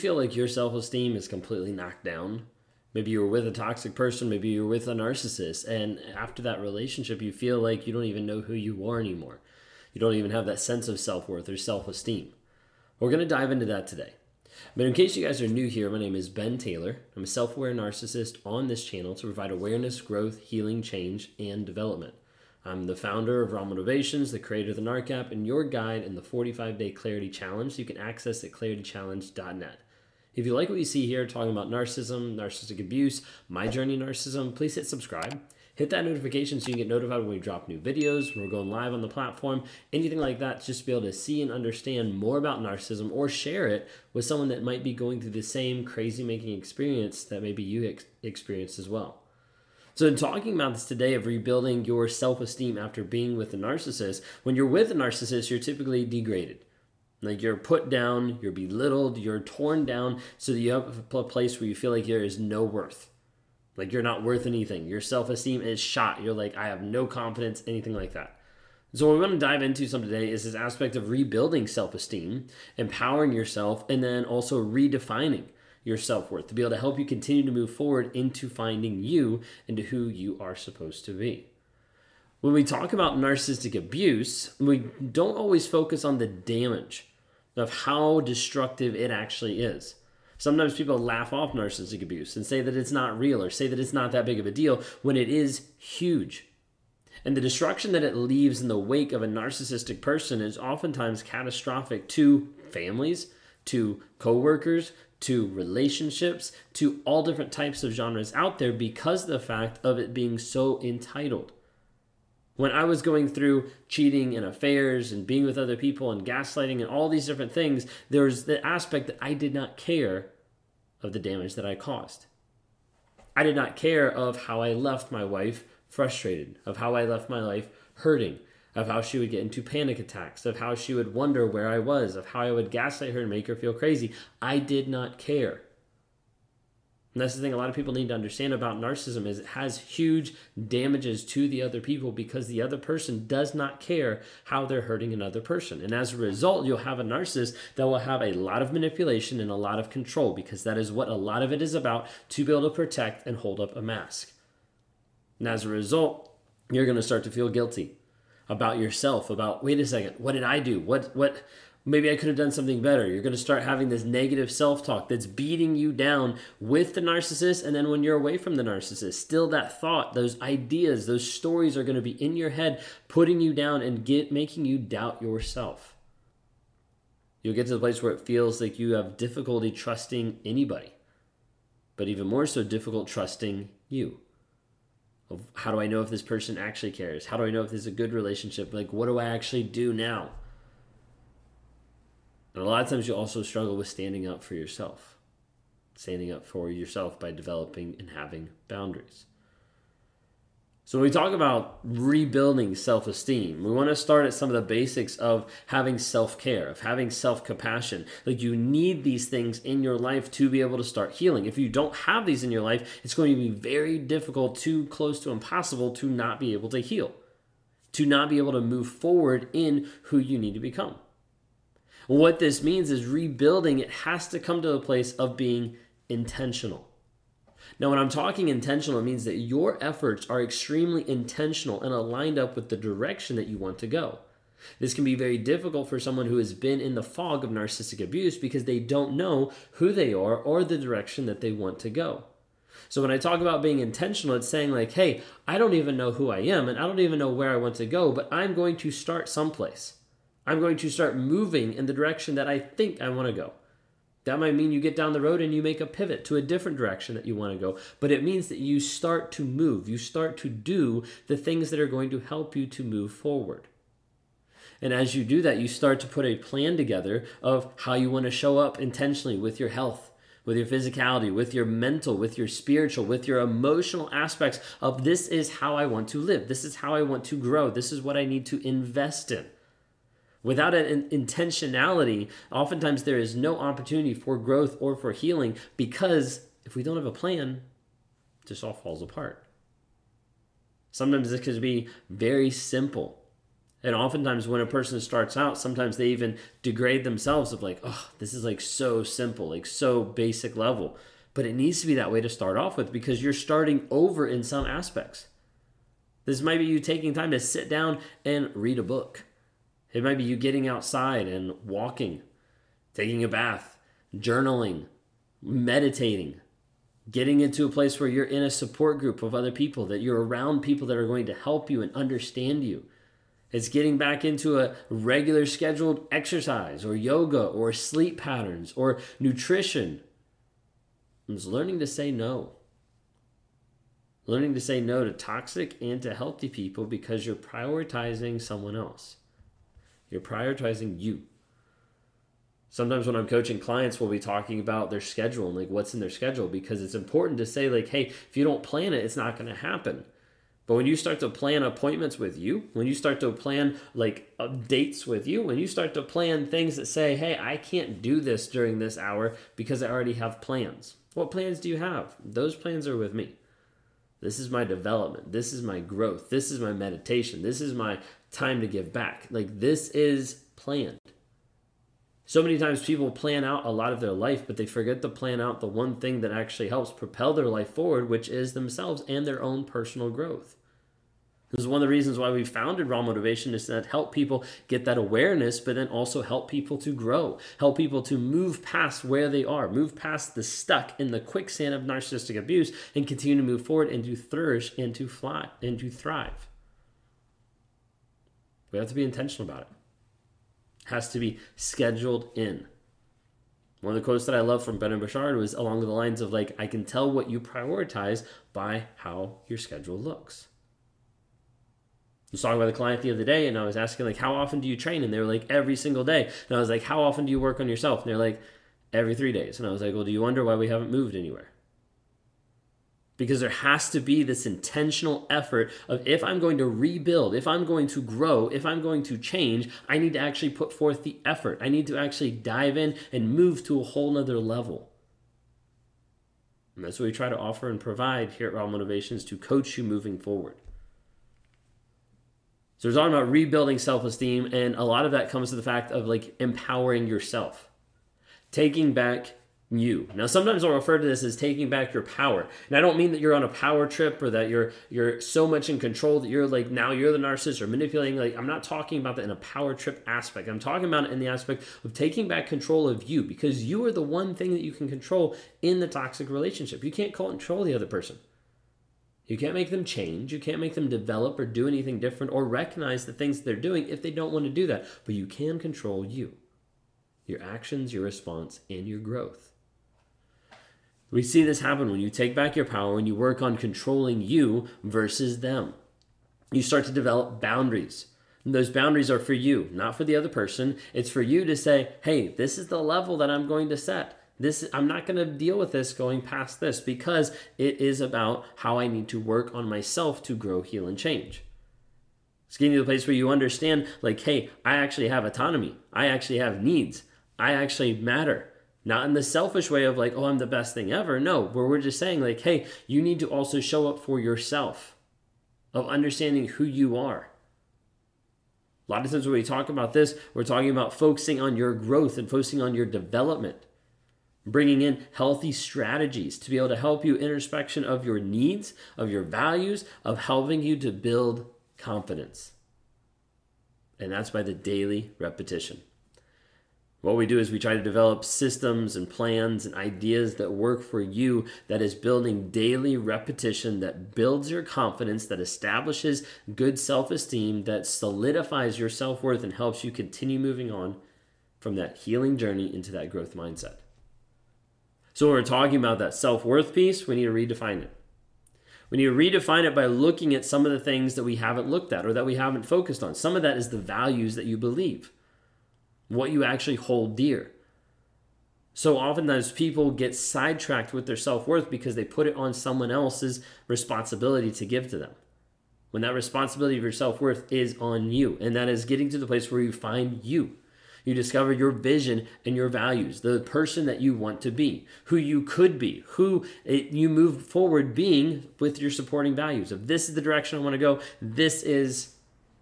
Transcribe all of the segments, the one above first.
feel like your self esteem is completely knocked down. Maybe you were with a toxic person, maybe you were with a narcissist, and after that relationship, you feel like you don't even know who you are anymore. You don't even have that sense of self worth or self esteem. We're going to dive into that today. But in case you guys are new here, my name is Ben Taylor. I'm a self aware narcissist on this channel to provide awareness, growth, healing, change, and development. I'm the founder of Raw Motivations, the creator of the NARC app, and your guide in the 45 day Clarity Challenge you can access at claritychallenge.net. If you like what you see here, talking about narcissism, narcissistic abuse, my journey narcissism, please hit subscribe. Hit that notification so you can get notified when we drop new videos, when we're going live on the platform, anything like that, just to be able to see and understand more about narcissism or share it with someone that might be going through the same crazy making experience that maybe you ex- experienced as well. So, in talking about this today of rebuilding your self esteem after being with a narcissist, when you're with a narcissist, you're typically degraded. Like you're put down, you're belittled, you're torn down so that you have a place where you feel like there is no worth. Like you're not worth anything. Your self esteem is shot. You're like, I have no confidence, anything like that. So, what we want to dive into some today is this aspect of rebuilding self esteem, empowering yourself, and then also redefining your self worth to be able to help you continue to move forward into finding you into who you are supposed to be. When we talk about narcissistic abuse, we don't always focus on the damage of how destructive it actually is. Sometimes people laugh off narcissistic abuse and say that it's not real or say that it's not that big of a deal when it is huge. And the destruction that it leaves in the wake of a narcissistic person is oftentimes catastrophic to families, to coworkers, to relationships, to all different types of genres out there because of the fact of it being so entitled. When I was going through cheating and affairs and being with other people and gaslighting and all these different things, there was the aspect that I did not care of the damage that I caused. I did not care of how I left my wife frustrated, of how I left my life hurting, of how she would get into panic attacks, of how she would wonder where I was, of how I would gaslight her and make her feel crazy. I did not care. And that's the thing a lot of people need to understand about narcissism is it has huge damages to the other people because the other person does not care how they're hurting another person. And as a result, you'll have a narcissist that will have a lot of manipulation and a lot of control because that is what a lot of it is about to be able to protect and hold up a mask. And as a result, you're going to start to feel guilty about yourself, about wait a second, what did I do? What what maybe I could have done something better. You're going to start having this negative self-talk that's beating you down with the narcissist and then when you're away from the narcissist, still that thought, those ideas, those stories are going to be in your head putting you down and get making you doubt yourself. You'll get to the place where it feels like you have difficulty trusting anybody. But even more so difficult trusting you how do I know if this person actually cares? How do I know if this is a good relationship? Like, what do I actually do now? A lot of times you also struggle with standing up for yourself, standing up for yourself by developing and having boundaries. So, when we talk about rebuilding self esteem, we want to start at some of the basics of having self care, of having self compassion. Like, you need these things in your life to be able to start healing. If you don't have these in your life, it's going to be very difficult, too close to impossible, to not be able to heal, to not be able to move forward in who you need to become. What this means is rebuilding, it has to come to a place of being intentional. Now, when I'm talking intentional, it means that your efforts are extremely intentional and aligned up with the direction that you want to go. This can be very difficult for someone who has been in the fog of narcissistic abuse because they don't know who they are or the direction that they want to go. So when I talk about being intentional, it's saying, like, hey, I don't even know who I am and I don't even know where I want to go, but I'm going to start someplace. I'm going to start moving in the direction that I think I want to go. That might mean you get down the road and you make a pivot to a different direction that you want to go. But it means that you start to move. You start to do the things that are going to help you to move forward. And as you do that, you start to put a plan together of how you want to show up intentionally with your health, with your physicality, with your mental, with your spiritual, with your emotional aspects of this is how I want to live. This is how I want to grow. This is what I need to invest in. Without an intentionality, oftentimes there is no opportunity for growth or for healing because if we don't have a plan, it just all falls apart. Sometimes this could be very simple, And oftentimes, when a person starts out, sometimes they even degrade themselves of like, oh, this is like so simple, like so basic level. But it needs to be that way to start off with because you're starting over in some aspects. This might be you taking time to sit down and read a book. It might be you getting outside and walking, taking a bath, journaling, meditating, getting into a place where you're in a support group of other people, that you're around people that are going to help you and understand you. It's getting back into a regular scheduled exercise or yoga or sleep patterns or nutrition. It's learning to say no. Learning to say no to toxic and to healthy people because you're prioritizing someone else. You're prioritizing you. Sometimes when I'm coaching clients, we'll be talking about their schedule and like what's in their schedule because it's important to say, like, hey, if you don't plan it, it's not going to happen. But when you start to plan appointments with you, when you start to plan like dates with you, when you start to plan things that say, hey, I can't do this during this hour because I already have plans. What plans do you have? Those plans are with me. This is my development. This is my growth. This is my meditation. This is my time to give back. Like, this is planned. So many times people plan out a lot of their life, but they forget to plan out the one thing that actually helps propel their life forward, which is themselves and their own personal growth. This is one of the reasons why we founded Raw Motivation is to help people get that awareness, but then also help people to grow, help people to move past where they are, move past the stuck in the quicksand of narcissistic abuse, and continue to move forward and to flourish and to fly and to thrive. We have to be intentional about it. it has to be scheduled in. One of the quotes that I love from Brendon Burchard was along the lines of like, I can tell what you prioritize by how your schedule looks. Was talking with a client the other day and I was asking like how often do you train and they were like every single day and I was like how often do you work on yourself and they're like every three days and I was like well do you wonder why we haven't moved anywhere because there has to be this intentional effort of if I'm going to rebuild, if I'm going to grow, if I'm going to change, I need to actually put forth the effort. I need to actually dive in and move to a whole nother level. And that's what we try to offer and provide here at Raw Motivations to coach you moving forward. So we're talking about rebuilding self-esteem, and a lot of that comes to the fact of like empowering yourself, taking back you. Now sometimes I'll refer to this as taking back your power. And I don't mean that you're on a power trip or that you're you're so much in control that you're like now you're the narcissist or manipulating. Like I'm not talking about that in a power trip aspect. I'm talking about it in the aspect of taking back control of you because you are the one thing that you can control in the toxic relationship. You can't control the other person. You can't make them change. You can't make them develop or do anything different or recognize the things they're doing if they don't want to do that. But you can control you, your actions, your response, and your growth. We see this happen when you take back your power and you work on controlling you versus them. You start to develop boundaries. And those boundaries are for you, not for the other person. It's for you to say, hey, this is the level that I'm going to set. This I'm not going to deal with this going past this because it is about how I need to work on myself to grow, heal, and change. It's getting to the place where you understand, like, hey, I actually have autonomy. I actually have needs. I actually matter. Not in the selfish way of like, oh, I'm the best thing ever. No, where we're just saying, like, hey, you need to also show up for yourself, of understanding who you are. A lot of times when we talk about this, we're talking about focusing on your growth and focusing on your development bringing in healthy strategies to be able to help you introspection of your needs, of your values, of helping you to build confidence. And that's by the daily repetition. What we do is we try to develop systems and plans and ideas that work for you, that is building daily repetition that builds your confidence, that establishes good self esteem, that solidifies your self worth, and helps you continue moving on from that healing journey into that growth mindset. So when we're talking about that self worth piece, we need to redefine it. We need to redefine it by looking at some of the things that we haven't looked at or that we haven't focused on. Some of that is the values that you believe, what you actually hold dear. So oftentimes people get sidetracked with their self worth because they put it on someone else's responsibility to give to them. When that responsibility of your self worth is on you, and that is getting to the place where you find you. You discover your vision and your values, the person that you want to be, who you could be, who you move forward being with your supporting values. If this is the direction I want to go, this is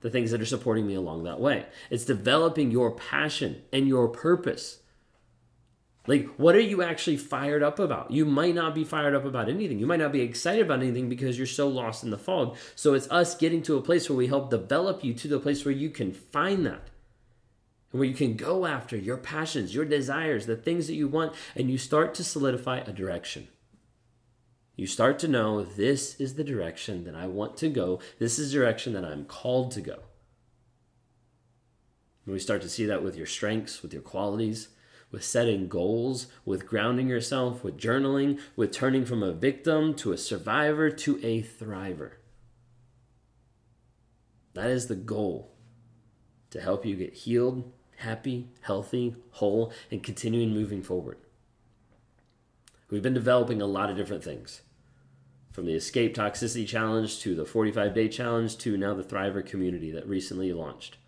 the things that are supporting me along that way. It's developing your passion and your purpose. Like, what are you actually fired up about? You might not be fired up about anything. You might not be excited about anything because you're so lost in the fog. So, it's us getting to a place where we help develop you to the place where you can find that where you can go after your passions, your desires, the things that you want, and you start to solidify a direction. You start to know this is the direction that I want to go, this is the direction that I'm called to go. We start to see that with your strengths, with your qualities, with setting goals, with grounding yourself, with journaling, with turning from a victim to a survivor to a thriver. That is the goal to help you get healed, happy, healthy, whole, and continuing moving forward. We've been developing a lot of different things from the Escape Toxicity Challenge to the 45 Day Challenge to now the Thriver community that recently launched.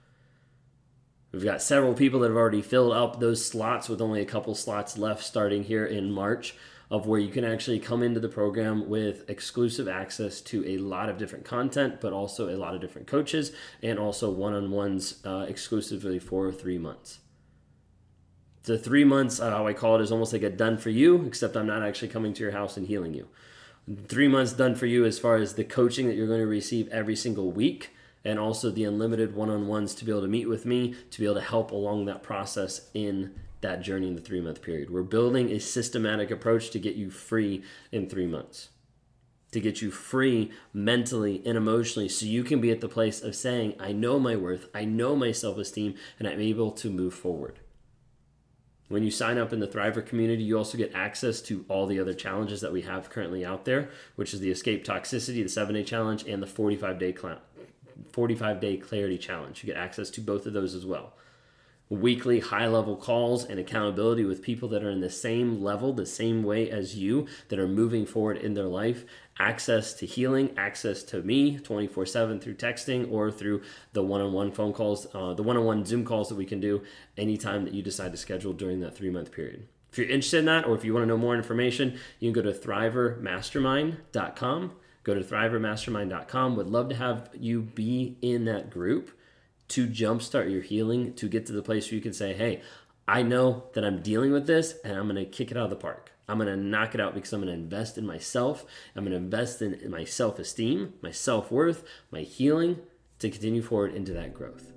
We've got several people that have already filled up those slots with only a couple slots left starting here in March of where you can actually come into the program with exclusive access to a lot of different content, but also a lot of different coaches and also one on ones uh, exclusively for three months. The three months, uh, I call it, is almost like a done for you, except I'm not actually coming to your house and healing you. Three months done for you as far as the coaching that you're going to receive every single week and also the unlimited one-on-ones to be able to meet with me to be able to help along that process in that journey in the three month period we're building a systematic approach to get you free in three months to get you free mentally and emotionally so you can be at the place of saying i know my worth i know my self-esteem and i'm able to move forward when you sign up in the Thriver community, you also get access to all the other challenges that we have currently out there, which is the Escape Toxicity, the seven day challenge, and the 45 day cl- 45 day clarity challenge. You get access to both of those as well. Weekly high level calls and accountability with people that are in the same level, the same way as you, that are moving forward in their life. Access to healing, access to me 24 7 through texting or through the one on one phone calls, uh, the one on one Zoom calls that we can do anytime that you decide to schedule during that three month period. If you're interested in that or if you want to know more information, you can go to thrivermastermind.com go to thrivermastermind.com. Would love to have you be in that group to jumpstart your healing, to get to the place where you can say, hey, I know that I'm dealing with this and I'm going to kick it out of the park. I'm going to knock it out because I'm going to invest in myself. I'm going to invest in, my self esteem, my self worth, my healing to continue forward into that growth.